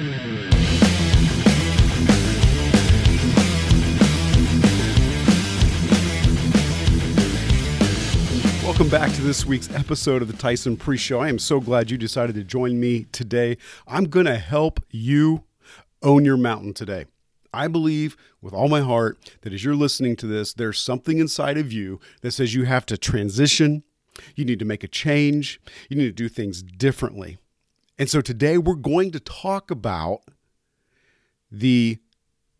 Welcome back to this week's episode of the Tyson Priest Show. I am so glad you decided to join me today. I'm going to help you own your mountain today. I believe with all my heart that as you're listening to this, there's something inside of you that says you have to transition, you need to make a change, you need to do things differently. And so today we're going to talk about the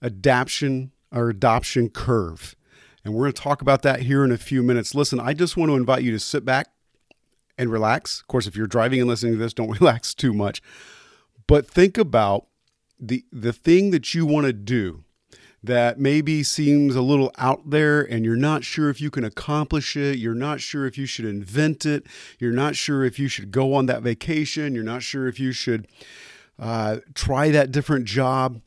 adaption or adoption curve. And we're going to talk about that here in a few minutes. Listen, I just want to invite you to sit back and relax. Of course, if you're driving and listening to this, don't relax too much. But think about the the thing that you want to do that maybe seems a little out there and you're not sure if you can accomplish it, you're not sure if you should invent it, you're not sure if you should go on that vacation, you're not sure if you should uh, try that different job.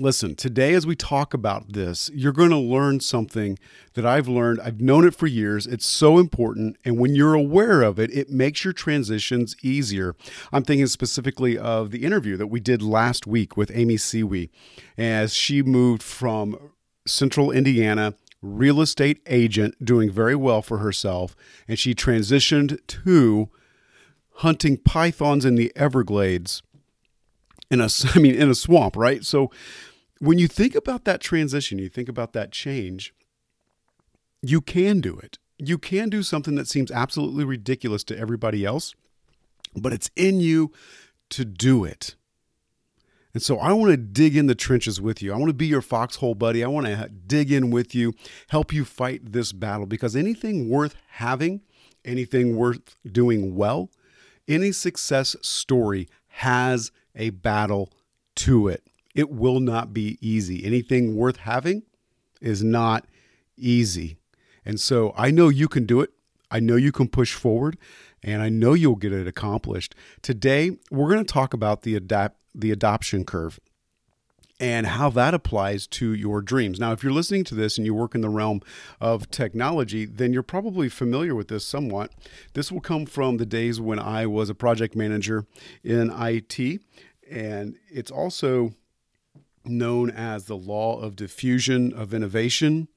Listen, today as we talk about this, you're going to learn something that I've learned. I've known it for years. It's so important. And when you're aware of it, it makes your transitions easier. I'm thinking specifically of the interview that we did last week with Amy Siwi as she moved from central Indiana real estate agent doing very well for herself and she transitioned to hunting pythons in the Everglades in a I mean in a swamp, right? So when you think about that transition, you think about that change, you can do it. You can do something that seems absolutely ridiculous to everybody else, but it's in you to do it. And so I want to dig in the trenches with you. I want to be your foxhole buddy. I want to dig in with you, help you fight this battle because anything worth having, anything worth doing well, any success story has a battle to it. It will not be easy. Anything worth having is not easy. And so I know you can do it. I know you can push forward and I know you'll get it accomplished. Today, we're going to talk about the adapt the adoption curve and how that applies to your dreams. Now, if you're listening to this and you work in the realm of technology, then you're probably familiar with this somewhat. This will come from the days when I was a project manager in IT, and it's also known as the law of diffusion of innovation.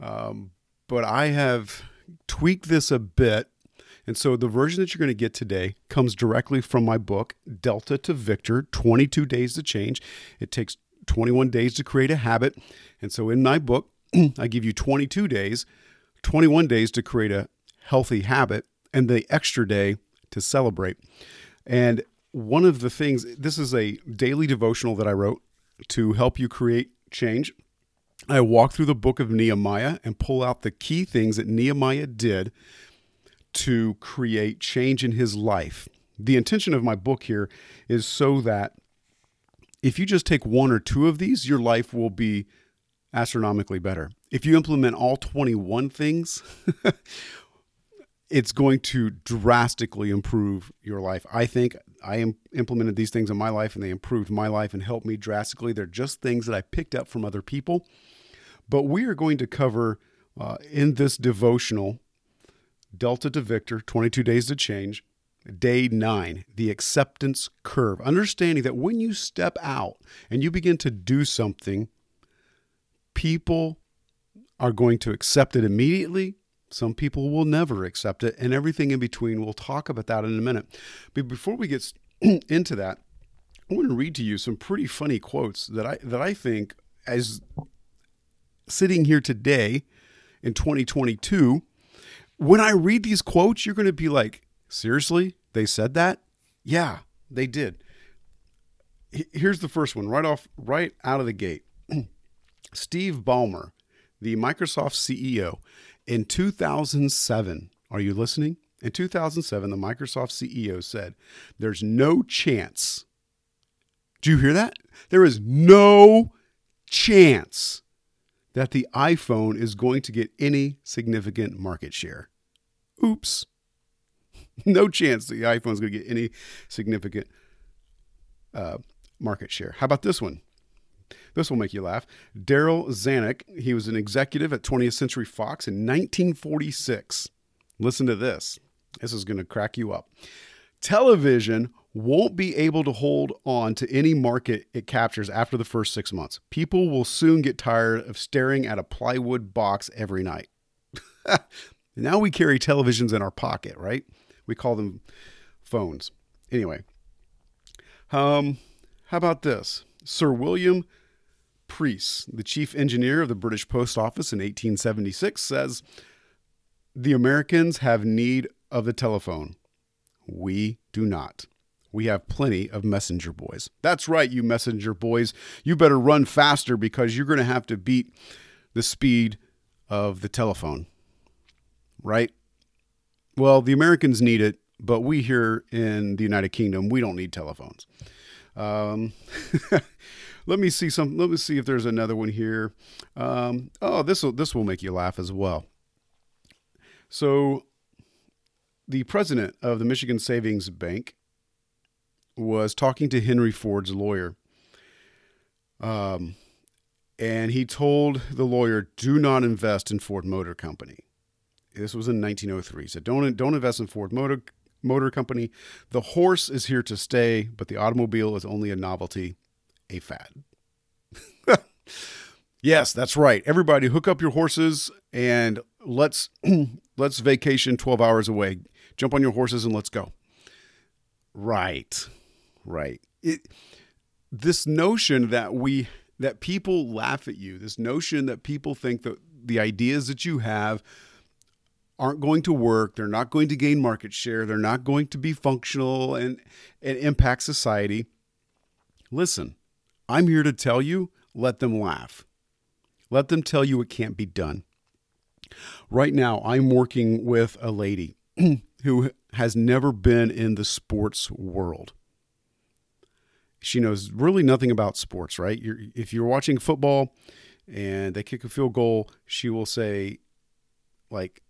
Um, but I have tweaked this a bit. And so the version that you're going to get today comes directly from my book, Delta to Victor 22 Days to Change. It takes 21 days to create a habit. And so in my book, I give you 22 days, 21 days to create a healthy habit, and the extra day to celebrate. And one of the things, this is a daily devotional that I wrote to help you create change. I walk through the book of Nehemiah and pull out the key things that Nehemiah did to create change in his life. The intention of my book here is so that if you just take one or two of these, your life will be astronomically better. If you implement all 21 things, it's going to drastically improve your life. I think I am, implemented these things in my life and they improved my life and helped me drastically. They're just things that I picked up from other people. But we are going to cover uh, in this devotional Delta to Victor 22 Days to Change, day nine, the acceptance curve. Understanding that when you step out and you begin to do something, people are going to accept it immediately some people will never accept it, and everything in between. We'll talk about that in a minute. But before we get into that, I want to read to you some pretty funny quotes that I that I think as sitting here today in 2022, when I read these quotes, you're going to be like, seriously, they said that? Yeah, they did. Here's the first one, right off, right out of the gate. Steve Ballmer, the Microsoft CEO, in 2007, are you listening? In 2007, the Microsoft CEO said, There's no chance. Do you hear that? There is no chance that the iPhone is going to get any significant market share. Oops. No chance the iPhone is going to get any significant uh, market share. How about this one? This will make you laugh. Darryl Zanuck, he was an executive at 20th Century Fox in 1946. Listen to this. This is going to crack you up. Television won't be able to hold on to any market it captures after the first six months. People will soon get tired of staring at a plywood box every night. now we carry televisions in our pocket, right? We call them phones. Anyway, um, how about this? Sir William The chief engineer of the British Post Office in 1876, says the Americans have need of the telephone. We do not. We have plenty of messenger boys. That's right, you messenger boys. You better run faster because you're going to have to beat the speed of the telephone. Right? Well, the Americans need it, but we here in the United Kingdom, we don't need telephones. Um, let me see some. Let me see if there's another one here. Um, oh, this will this will make you laugh as well. So, the president of the Michigan Savings Bank was talking to Henry Ford's lawyer. Um, and he told the lawyer, "Do not invest in Ford Motor Company." This was in 1903. He said, "Don't don't invest in Ford Motor Motor Company. The horse is here to stay, but the automobile is only a novelty, a fad." yes, that's right. Everybody, hook up your horses and let's let's vacation 12 hours away. Jump on your horses and let's go. Right. Right. It this notion that we that people laugh at you, this notion that people think that the ideas that you have aren't going to work, they're not going to gain market share, they're not going to be functional and and impact society. Listen, I'm here to tell you, let them laugh. Let them tell you it can't be done. Right now, I'm working with a lady who has never been in the sports world. She knows really nothing about sports, right? You're, if you're watching football and they kick a field goal, she will say, like,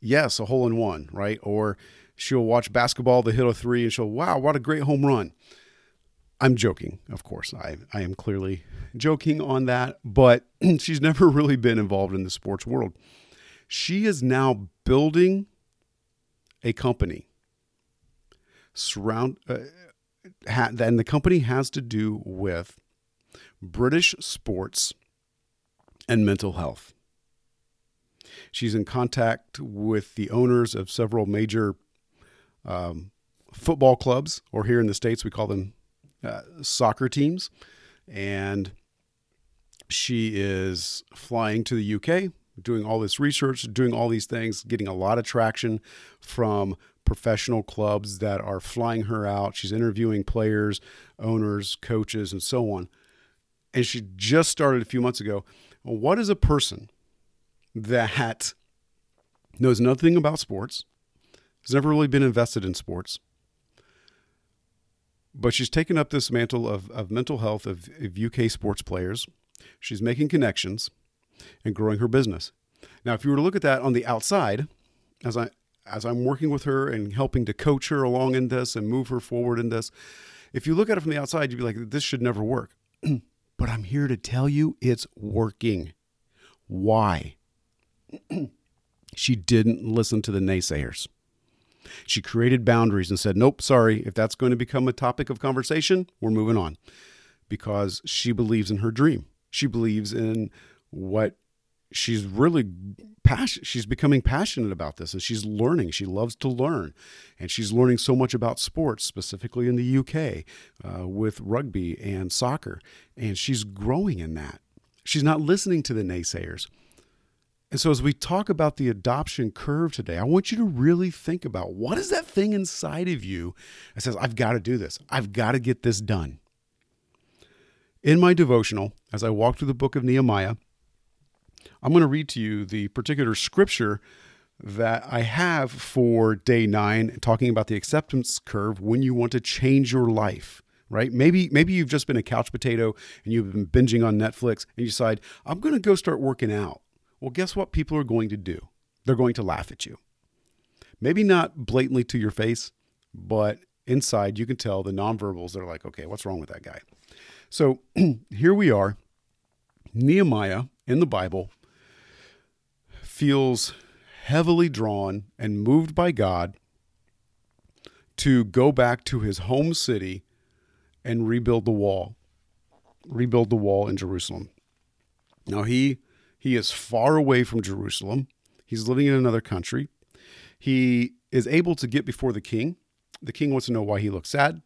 yes, a hole in one, right? Or she'll watch basketball, they hit a three, and she'll, wow, what a great home run. I'm joking, of course. I, I am clearly joking on that, but she's never really been involved in the sports world. She is now building a company surround uh, ha, and the company has to do with British sports and mental health. She's in contact with the owners of several major um, football clubs, or here in the States, we call them uh, soccer teams. And she is flying to the UK, doing all this research, doing all these things, getting a lot of traction from professional clubs that are flying her out. She's interviewing players, owners, coaches, and so on. And she just started a few months ago. What is a person that knows nothing about sports, has never really been invested in sports, but she's taken up this mantle of, of mental health of, of UK sports players. She's making connections and growing her business. Now, if you were to look at that on the outside, as I as I'm working with her and helping to coach her along in this and move her forward in this, if you look at it from the outside, you'd be like, this should never work. but I'm here to tell you it's working. Why? she didn't listen to the naysayers. She created boundaries and said, Nope, sorry, if that's going to become a topic of conversation, we're moving on. Because she believes in her dream. She believes in what she's really passionate she's becoming passionate about this and she's learning. She loves to learn. And she's learning so much about sports specifically in the uk uh, with rugby and soccer. And she's growing in that. She's not listening to the naysayers and so as we talk about the adoption curve today i want you to really think about what is that thing inside of you that says i've got to do this i've got to get this done in my devotional as i walk through the book of nehemiah I'm going to read to you the particular scripture that I have for day nine, talking about the acceptance curve when you want to change your life. Right? Maybe maybe you've just been a couch potato and you've been binging on Netflix and you decide I'm going to go start working out. Well, guess what? People are going to do. They're going to laugh at you. Maybe not blatantly to your face, but inside you can tell the nonverbals. They're like, okay, what's wrong with that guy? So here we are, Nehemiah in the Bible feels heavily drawn and moved by God to go back to his home city and rebuild the wall, rebuild the wall in Jerusalem. Now he he is far away from Jerusalem. He's living in another country. He is able to get before the king. The king wants to know why he looks sad.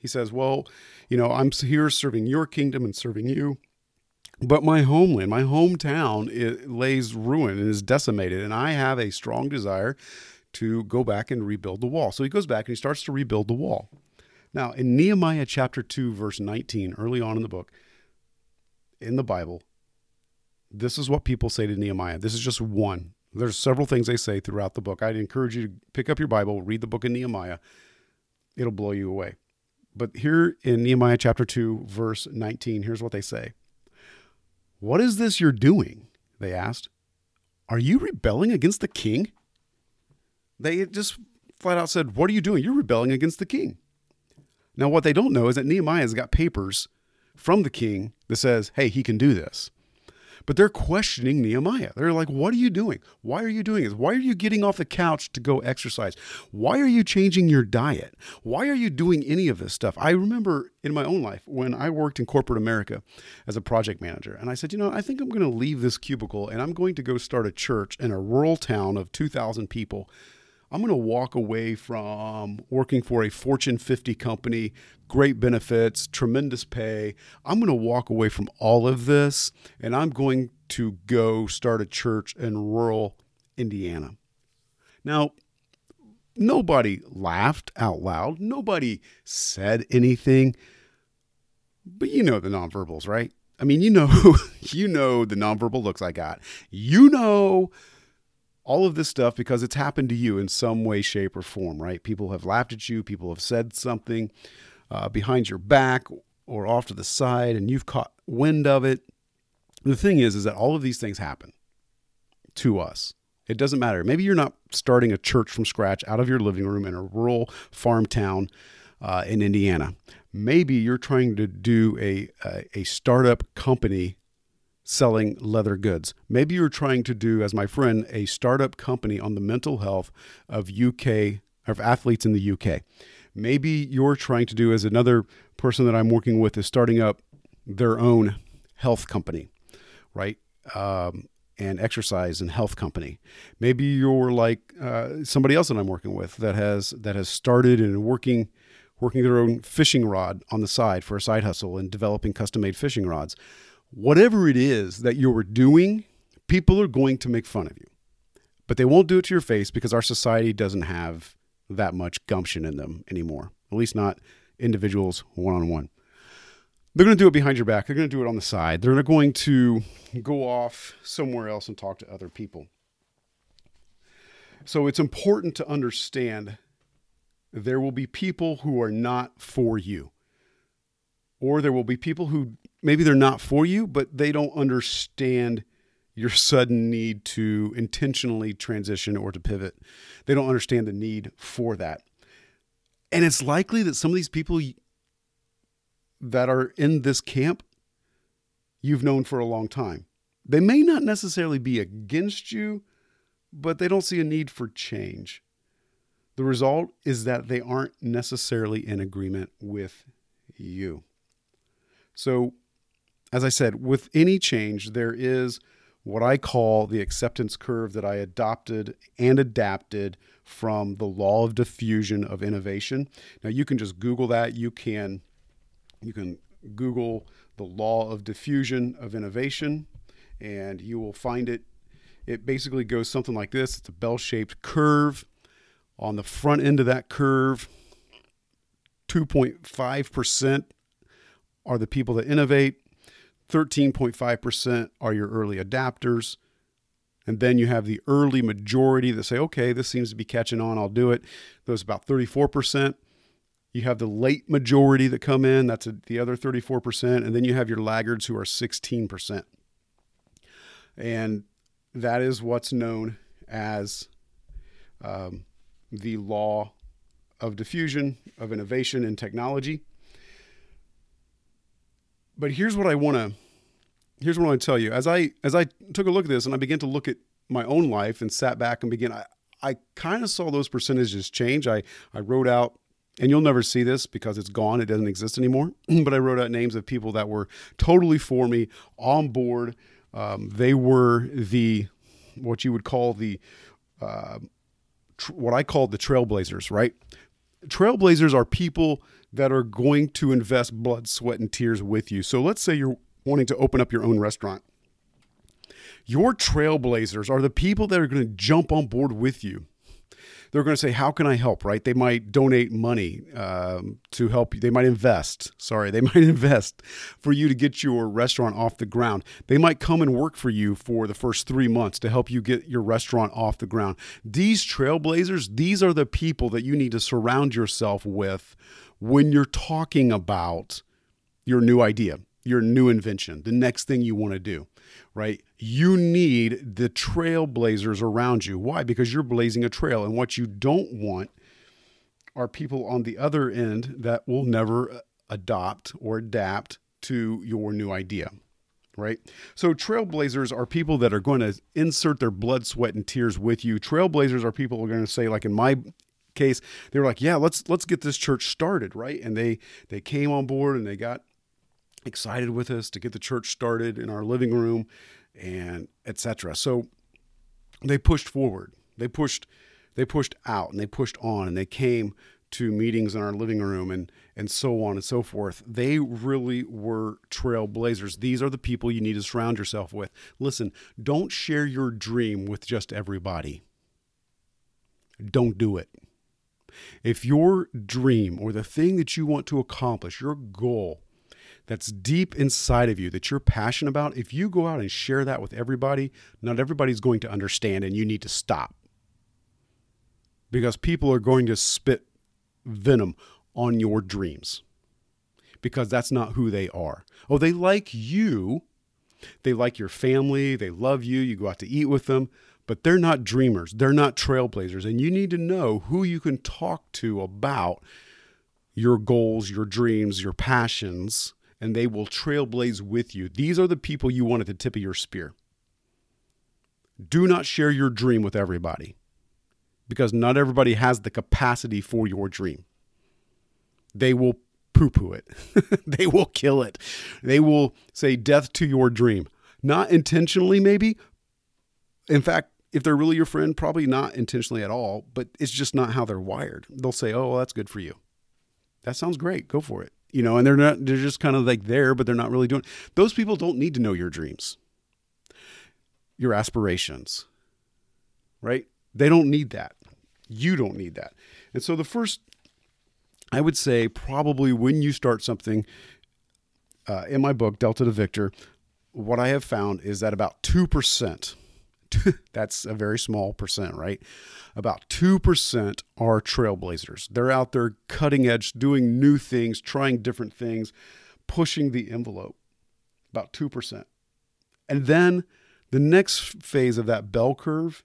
He says, "Well, you know, I'm here serving your kingdom and serving you." But my homeland, my hometown, it lays ruined and is decimated, and I have a strong desire to go back and rebuild the wall. So he goes back and he starts to rebuild the wall. Now, in Nehemiah chapter 2, verse 19, early on in the book, in the Bible, this is what people say to Nehemiah. This is just one. There's several things they say throughout the book. I'd encourage you to pick up your Bible, read the book of Nehemiah. It'll blow you away. But here in Nehemiah chapter 2, verse 19, here's what they say What is this you're doing? They asked. Are you rebelling against the king? They just flat out said, What are you doing? You're rebelling against the king. Now, what they don't know is that Nehemiah's got papers from the king that says, Hey, he can do this. But they're questioning Nehemiah. They're like, What are you doing? Why are you doing this? Why are you getting off the couch to go exercise? Why are you changing your diet? Why are you doing any of this stuff? I remember in my own life when I worked in corporate America as a project manager, and I said, You know, I think I'm going to leave this cubicle and I'm going to go start a church in a rural town of 2,000 people I'm going to walk away from working for a Fortune 50 company, great benefits, tremendous pay. I'm going to walk away from all of this and I'm going to go start a church in rural Indiana. Now, nobody laughed out loud, nobody said anything. But you know the nonverbals, right? I mean, you know, you know the nonverbal looks I got. You know all of this stuff because it's happened to you in some way, shape, or form, right? People have laughed at you, people have said something uh, behind your back or off to the side, and you've caught wind of it. The thing is, is that all of these things happen to us. It doesn't matter. Maybe you're not starting a church from scratch out of your living room in a rural farm town uh, in Indiana. Maybe you're trying to do a, a, a startup company selling leather goods. Maybe you're trying to do, as my friend, a startup company on the mental health of UK of athletes in the UK. Maybe you're trying to do, as another person that I'm working with is starting up their own health company, right? Um, and exercise and health company. Maybe you're like uh, somebody else that I'm working with that has that has started and working working their own fishing rod on the side for a side hustle and developing custom made fishing rods whatever it is that you're doing, people are going to make fun of you. But they won't do it to your face because our society doesn't have that much gumption in them anymore, at least not individuals one on one. They're going to do it behind your back. They're going to do it on the side. They're going to go off somewhere else and talk to other people. So it's important to understand there will be people who are not for you, or there will be people who maybe they're not for you, but they don't understand your sudden need to intentionally transition or to pivot. They don't understand the need for that. And it's likely that some of these people that are in this camp you've known for a long time. They may not necessarily be against you, but they don't see a need for change. The result is that they aren't necessarily in agreement with you. So as I said, with any change, there is what I call the acceptance curve that I adopted and adapted from the law of diffusion of innovation. Now you can just Google that. You can you can Google the law of diffusion of innovation, and you will find it. It basically goes something like this. It's a bell-shaped curve. On the front end of that curve, 2.5% are the people that innovate. 13.5% are your early adapters. And then you have the early majority that say, okay, this seems to be catching on, I'll do it. Those about 34%. You have the late majority that come in, that's a, the other 34%. And then you have your laggards who are 16%. And that is what's known as um, the law of diffusion, of innovation and technology. But here's what I want to here's what I want to tell you. As I as I took a look at this and I began to look at my own life and sat back and began I, I kind of saw those percentages change. I, I wrote out and you'll never see this because it's gone, it doesn't exist anymore. but I wrote out names of people that were totally for me, on board. Um, they were the what you would call the uh, tr- what I call the trailblazers, right? Trailblazers are people that are going to invest blood, sweat, and tears with you. So let's say you're wanting to open up your own restaurant. Your trailblazers are the people that are going to jump on board with you they're going to say, "How can I help?" Right? They might donate money um, to help you. They might invest. Sorry, they might invest for you to get your restaurant off the ground. They might come and work for you for the first three months to help you get your restaurant off the ground. These trailblazers, these are the people that you need to surround yourself with when you're talking about your new idea, your new invention, the next thing you want to do right? You need the trailblazers around you. Why? Because you're blazing a trail. And what you don't want are people on the other end that will never uh, adopt or adapt to your new idea. Right? So, trailblazers are people that are going to insert their blood, sweat, and tears with you. Trailblazers are people who are going to say, like in my case, they were like, "Yeah, let's let's get this church started," right? And they they came on board and they got excited with us to get the church started in our living room and etc. So they pushed forward. They pushed they pushed out and they pushed on and they came to meetings in our living room and and so on and so forth. They really were trailblazers. These are the people you need to surround yourself with. Listen, don't share your dream with just everybody. Don't do it. If your dream or the thing that you want to accomplish, your goal, that's deep inside of you that you're passionate about, if you go out and share that with everybody, not everybody's going to understand and you need to stop. Because people are going to spit venom on your dreams because that's not who they are. Oh, they like you. They like your family. They love you. You go out to eat with them, but they're not dreamers. They're not trailblazers. And you need to know who you can talk to about your goals, your dreams, your passions, and they will trailblaze with you. These are the people you want at the tip of your spear. Do not share your dream with everybody because not everybody has the capacity for your dream. They will poo poo it, they will kill it, they will say death to your dream. Not intentionally, maybe. In fact, if they're really your friend, probably not intentionally at all, but it's just not how they're wired. They'll say, Oh, well, that's good for you. That sounds great. Go for it you know, and they're not, they're just kind of like there, but they're not really doing. Those people don't need to know your dreams, your aspirations, right? They don't need that. You don't need that. And so the first, I would say, probably when you start something, uh, in my book, Delta to Victor, what I have found is that about 2%, that's a very small percent, right? About 2% are trailblazers. They're out there cutting edge, doing new things, trying different things, pushing the envelope. About 2%. And then the next phase of that bell curve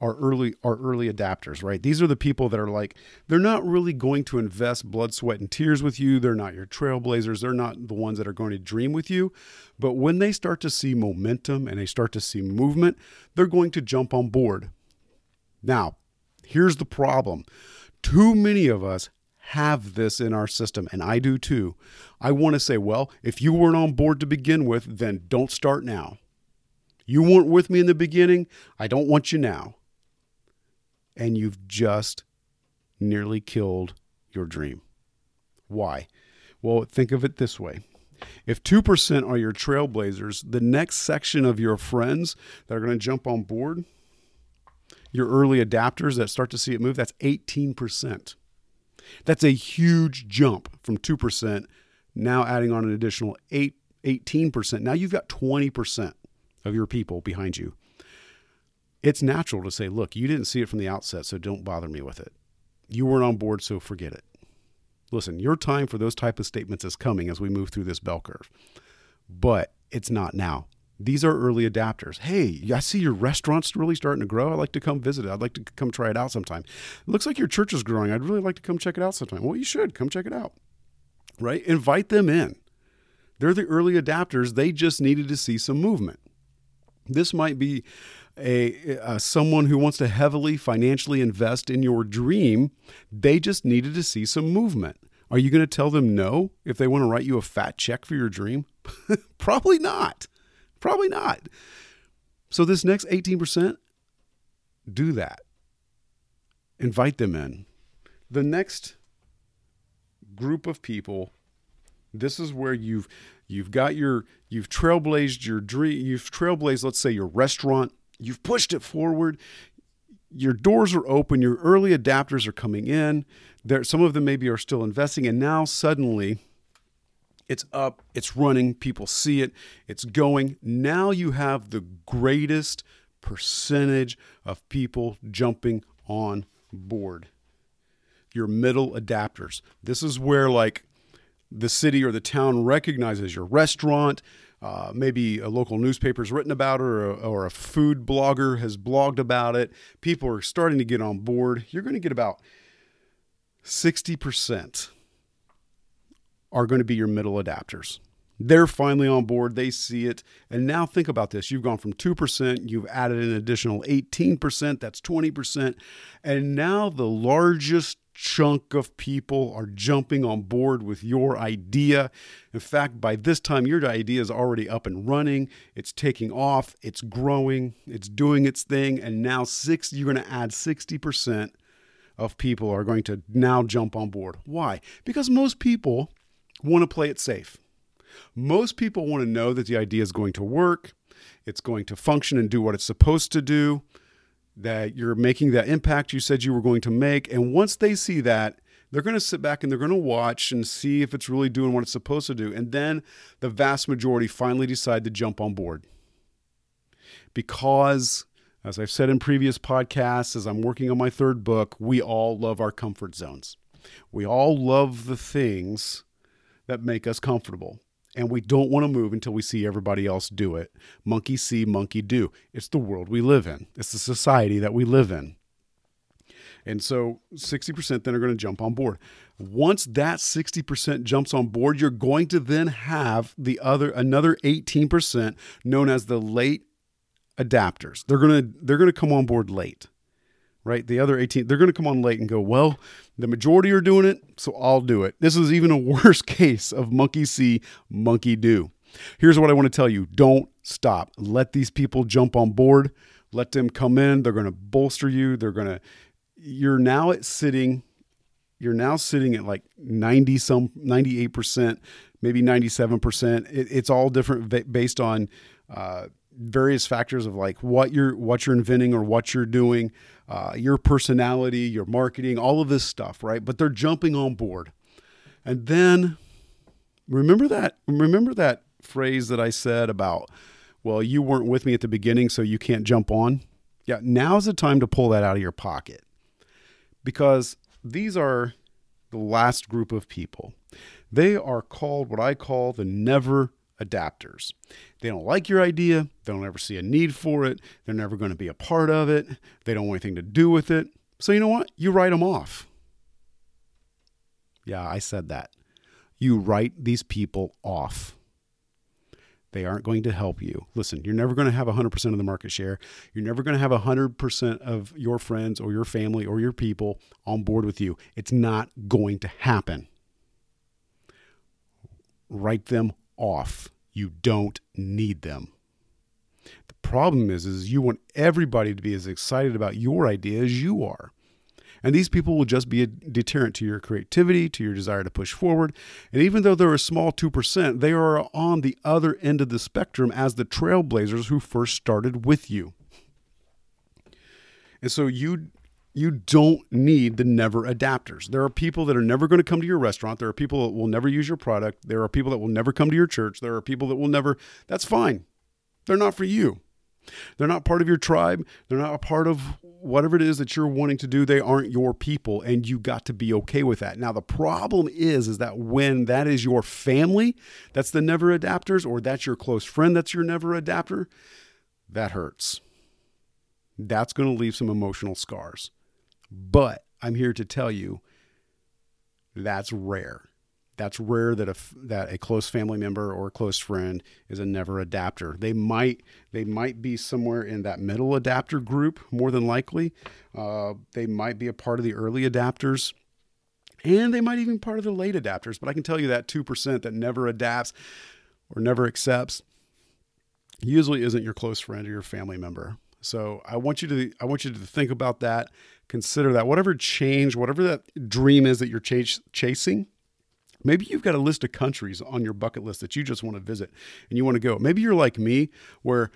are early are early adapters, right? These are the people that are like they're not really going to invest blood, sweat, and tears with you. They're not your trailblazers. They're not the ones that are going to dream with you. But when they start to see momentum and they start to see movement, they're going to jump on board. Now, here's the problem. Too many of us have this in our system, and I do too. I want to say, well, if you weren't on board to begin with, then don't start now. You weren't with me in the beginning. I don't want you now and you've just nearly killed your dream. Why? Well, think of it this way. If 2% are your trailblazers, the next section of your friends that are going to jump on board, your early adapters that start to see it move, that's 18%. That's a huge jump from 2%, now adding on an additional 8, 18%. Now you've got 20% of your people behind you it's natural to say, look, you didn't see it from the outset, so don't bother me with it. You weren't on board, so forget it. Listen, your time for those type of statements is coming as we move through this bell curve, but it's not now. These are early adapters. Hey, I see your restaurant's really starting to grow. I'd like to come visit it. I'd like to come try it out sometime. It looks like your church is growing. I'd really like to come check it out sometime. Well, you should come check it out, right? Invite them in. They're the early adapters. They just needed to see some movement. This might be a, someone who wants to heavily financially invest in your dream, they just needed to see some movement. Are you going to tell them no if they want to write you a fat check for your dream? Probably not. Probably not. So, this next 18%, do that. Invite them in. The next group of people, this is where you've you've got your you've trailblazed your dream, you've trailblazed, let's say, your restaurant, you've pushed it forward, your doors are open, your early adapters are coming in. There, some of them maybe are still investing, and now suddenly it's up, it's running, people see it, it's going. Now you have the greatest percentage of people jumping on board. Your middle adapters. This is where, like, the city or the town recognizes your restaurant. Uh, maybe a local newspaper's written about it or a, or a food blogger has blogged about it. People are starting to get on board. You're going to get about 60% are going to be your middle adapters. They're finally on board. They see it. And now think about this. You've gone from 2%, you've added an additional 18%, that's 20%. And now the largest chunk of people are jumping on board with your idea. In fact, by this time, your idea is already up and running. It's taking off, it's growing, it's doing its thing. And now six, you're going to add 60% of people are going to now jump on board. Why? Because most people want to play it safe. Most people want to know that the idea is going to work, it's going to function and do what it's supposed to do, that you're making that impact you said you were going to make. And once they see that, they're going to sit back and they're going to watch and see if it's really doing what it's supposed to do. And then the vast majority finally decide to jump on board. Because, as I've said in previous podcasts, as I'm working on my third book, we all love our comfort zones. We all love the things that make us comfortable. And we don't want to move until we see everybody else do it. Monkey see, monkey do. It's the world we live in, it's the society that we live in. And so 60% then are going to jump on board. Once that 60% jumps on board, you're going to then have the other another 18% known as the late adapters. They're going to they're going to come on board late right? The other 18, they're going to come on late and go, well, the majority are doing it, so I'll do it. This is even a worse case of monkey see, monkey do. Here's what I want to tell you don't stop. Let these people jump on board. Let them come in. They're going to bolster you. They're going to, you're now at sitting, you're now sitting at like 90 some, 98%, maybe 97%. It, it's all different based on, uh, various factors of like what you're what you're inventing or what you're doing uh, your personality, your marketing, all of this stuff, right? But they're jumping on board. And then remember that remember that phrase that I said about, well, you weren't with me at the beginning, so you can't jump on. Yeah, now's the time to pull that out of your pocket. Because these are the last group of people. They are called what I call the never adapters. They don't like your idea. They don't ever see a need for it. They're never going to be a part of it. They don't want anything to do with it. So, you know what? You write them off. Yeah, I said that. You write these people off. They aren't going to help you. Listen, you're never going to have 100% of the market share. You're never going to have 100% of your friends or your family or your people on board with you. It's not going to happen. Write them off. You don't need them. The problem is, is you want everybody to be as excited about your idea as you are. And these people will just be a deterrent to your creativity, to your desire to push forward. And even though they're a small 2%, they are on the other end of the spectrum as the trailblazers who first started with you. And so you you don't need the never adapters. There are people that are never going to come to your restaurant. There are people that will never use your product. There are people that will never come to your church. There are people that will never, that's fine. They're not for you. They're not part of your tribe. They're not a part of whatever it is that you're wanting to do. They aren't your people and you got to be okay with that. Now the problem is is that when that is your family, that's the never adapters or that's your close friend that's your never adapter, that hurts. That's going to leave some emotional scars. But I'm here to tell you that's rare. That's rare that a that a close family member or a close friend is a never adapter. They might they might be somewhere in that middle adapter group more than likely. Uh, they might be a part of the early adapters. And they might even be part of the late adapters, but I can tell you that 2% that never adapts or never accepts usually isn't your close friend or your family member. So I want you to I want you to think about that, consider that whatever change, whatever that dream is that you're ch- chasing, Maybe you've got a list of countries on your bucket list that you just want to visit and you want to go. Maybe you're like me, where,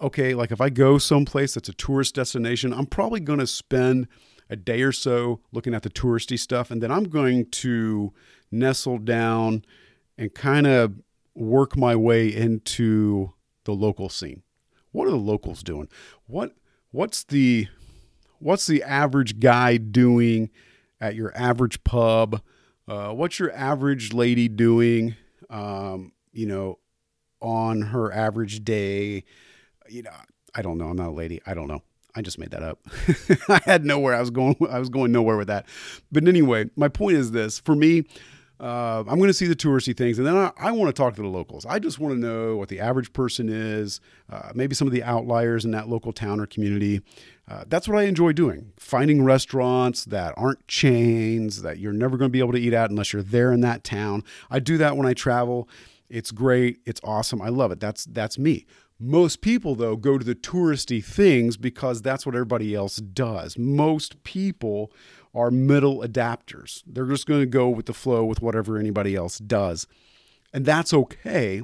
okay, like if I go someplace that's a tourist destination, I'm probably going to spend a day or so looking at the touristy stuff, and then I'm going to nestle down and kind of work my way into the local scene. What are the locals doing? What what's the what's the average guy doing at your average pub? Uh, what's your average lady doing? Um, you know, on her average day. You know, I don't know. I'm not a lady. I don't know. I just made that up. I had nowhere. I was going. I was going nowhere with that. But anyway, my point is this: for me, uh, I'm going to see the touristy things, and then I, I want to talk to the locals. I just want to know what the average person is, uh, maybe some of the outliers in that local town or community. Uh, that's what I enjoy doing finding restaurants that aren't chains, that you're never going to be able to eat at unless you're there in that town. I do that when I travel. It's great. It's awesome. I love it. That's that's me. Most people, though, go to the touristy things because that's what everybody else does. Most people are middle adapters. They're just going to go with the flow with whatever anybody else does. And that's okay.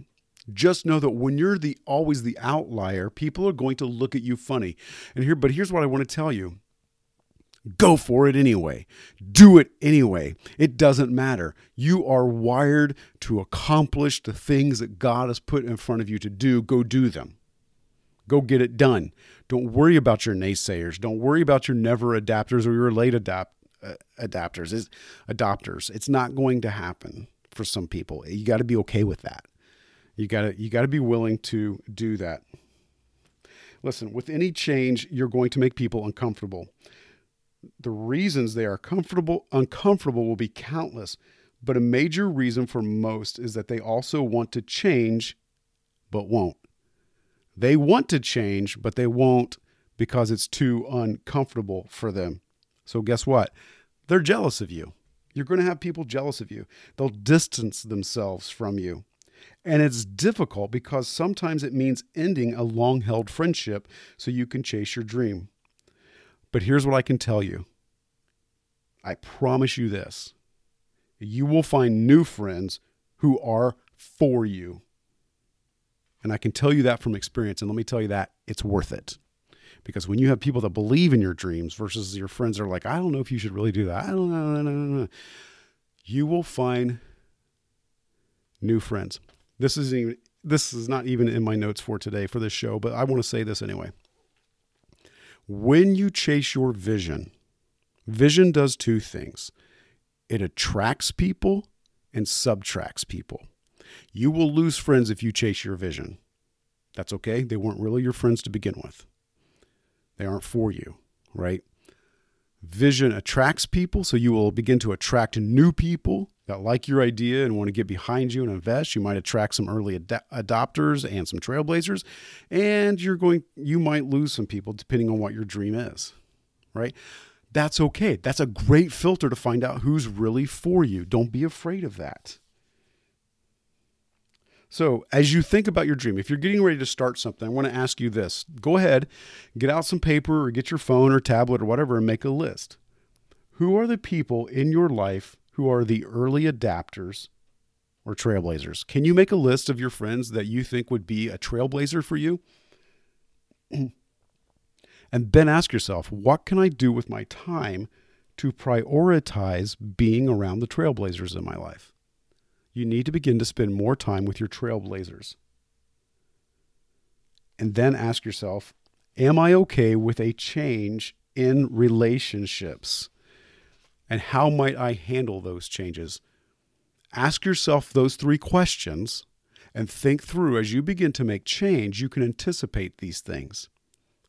Just know that when you're the always the outlier, people are going to look at you funny. And here but here's what I want to tell you. Go for it anyway. Do it anyway. It doesn't matter. You are wired to accomplish the things that God has put in front of you to do. Go do them. Go get it done. Don't worry about your naysayers. Don't worry about your never adapters or your late adapt, Uh, adapters. It's, adopters. It's not going to happen for some people. You got to be okay with that. You got to you got to be willing to do that. Listen, with any change, you're going to make people uncomfortable the reasons they are comfortable uncomfortable will be countless but a major reason for most is that they also want to change but won't they want to change but they won't because it's too uncomfortable for them so guess what? They're jealous of you. You're going to have people jealous of you. They'll distance themselves from you. And it's difficult because sometimes it means ending a long held friendship so you can chase your dream. But here's what I can tell you. I promise you this. You will find new friends who are for you. And I can tell you that from experience. And let me tell you that it's worth it. Because when you have people that believe in your dreams versus your friends are like, I don't know if you should really do that. I don't know. No, no, no. You will find new friends. This is even this is not even in my notes for today for this show, but I want to say this anyway. When you chase your vision, vision does two things it attracts people and subtracts people. You will lose friends if you chase your vision. That's okay. They weren't really your friends to begin with, they aren't for you, right? Vision attracts people, so you will begin to attract new people that like your idea and want to get behind you and invest. You might attract some early ad- adopters and some trailblazers, and you're going you might lose some people depending on what your dream is. Right? That's okay. That's a great filter to find out who's really for you. Don't be afraid of that. So, as you think about your dream, if you're getting ready to start something, I want to ask you this. Go ahead, get out some paper or get your phone or tablet or whatever and make a list. Who are the people in your life who are the early adapters or trailblazers. Can you make a list of your friends that you think would be a trailblazer for you? and then ask yourself, what can I do with my time to prioritize being around the trailblazers in my life? You need to begin to spend more time with your trailblazers. And then ask yourself, am I okay with a change in relationships? and how might I handle those changes? Ask yourself those three questions and think through as you begin to make change, you can anticipate these things,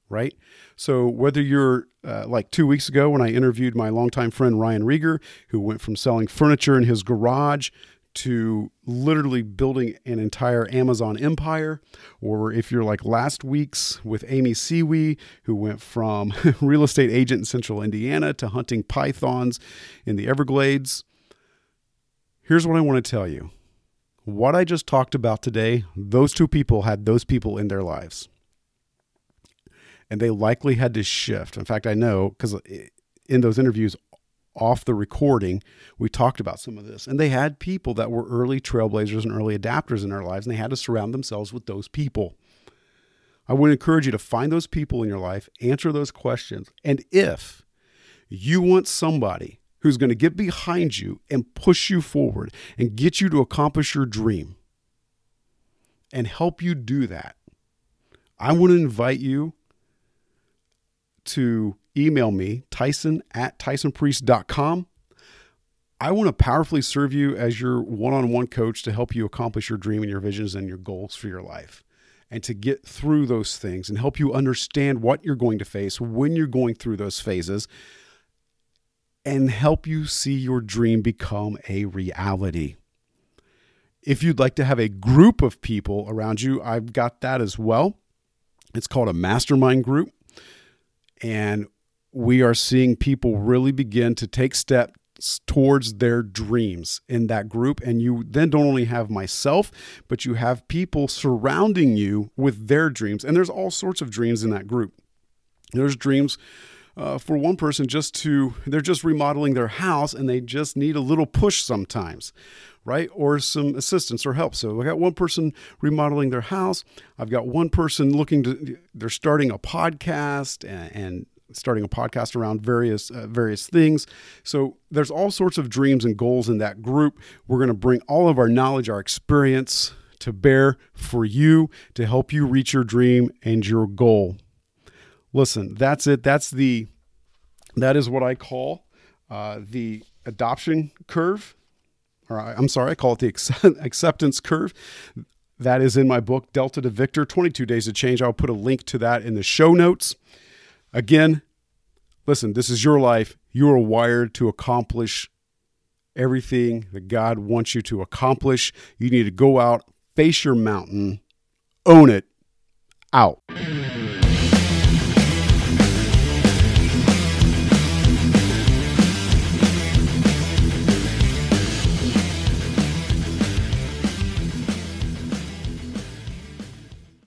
right? So, whether you're uh, like two weeks ago when I interviewed my longtime friend Ryan Rieger, who went from selling furniture in his garage to literally building an entire Amazon empire, or if you're like last week's with Amy Siwi, who went from real estate agent in central Indiana to hunting pythons in the Everglades. Here's what I want to tell you. What I just talked about today, those two people had those people in their lives. And they likely had to shift. In fact, I know because eh, in those interviews, off the recording, we talked about some of this. And they had people that were early trailblazers and early adapters in their lives, and they had to surround themselves with those people. I would encourage you to find those people in your life, answer those questions. And if you want somebody who's going to get behind you and push you forward and get you to accomplish your dream and help you do that, I want to invite you to email me, tyson at tysonpriest.com. I want to powerfully serve you as your one on one coach to help you accomplish your dream and your visions and your goals for your life and to get through those things and help you understand what you're going to face when you're going through those phases and help you see your dream become a reality. If you'd like to have a group of people around you, I've got that as well. It's called a mastermind group. And we are seeing people really begin to take steps towards their dreams in that group. And you then don't only have myself, but you have people surrounding you with their dreams. And there's all sorts of dreams in that group. There's dreams uh, for one person just to, they're just remodeling their house and they just need a little push sometimes, right? Or some assistance or help. So I got one person remodeling their house. I've got one person looking to, they're starting a podcast and, and starting a podcast around various uh, various things. So there's all sorts of dreams and goals in that group. We're going to bring all of our knowledge, our experience to bear for you to help you reach your dream and your goal. Listen, that's it. That's the that is what I call uh, the adoption curve. Or I'm sorry, I call it the acceptance curve. That is in my book, Delta to Victor 22 Days to Change. I'll put a link to that in the show notes. Again, listen, this is your life. You are wired to accomplish everything that God wants you to accomplish. You need to go out, face your mountain, own it, out.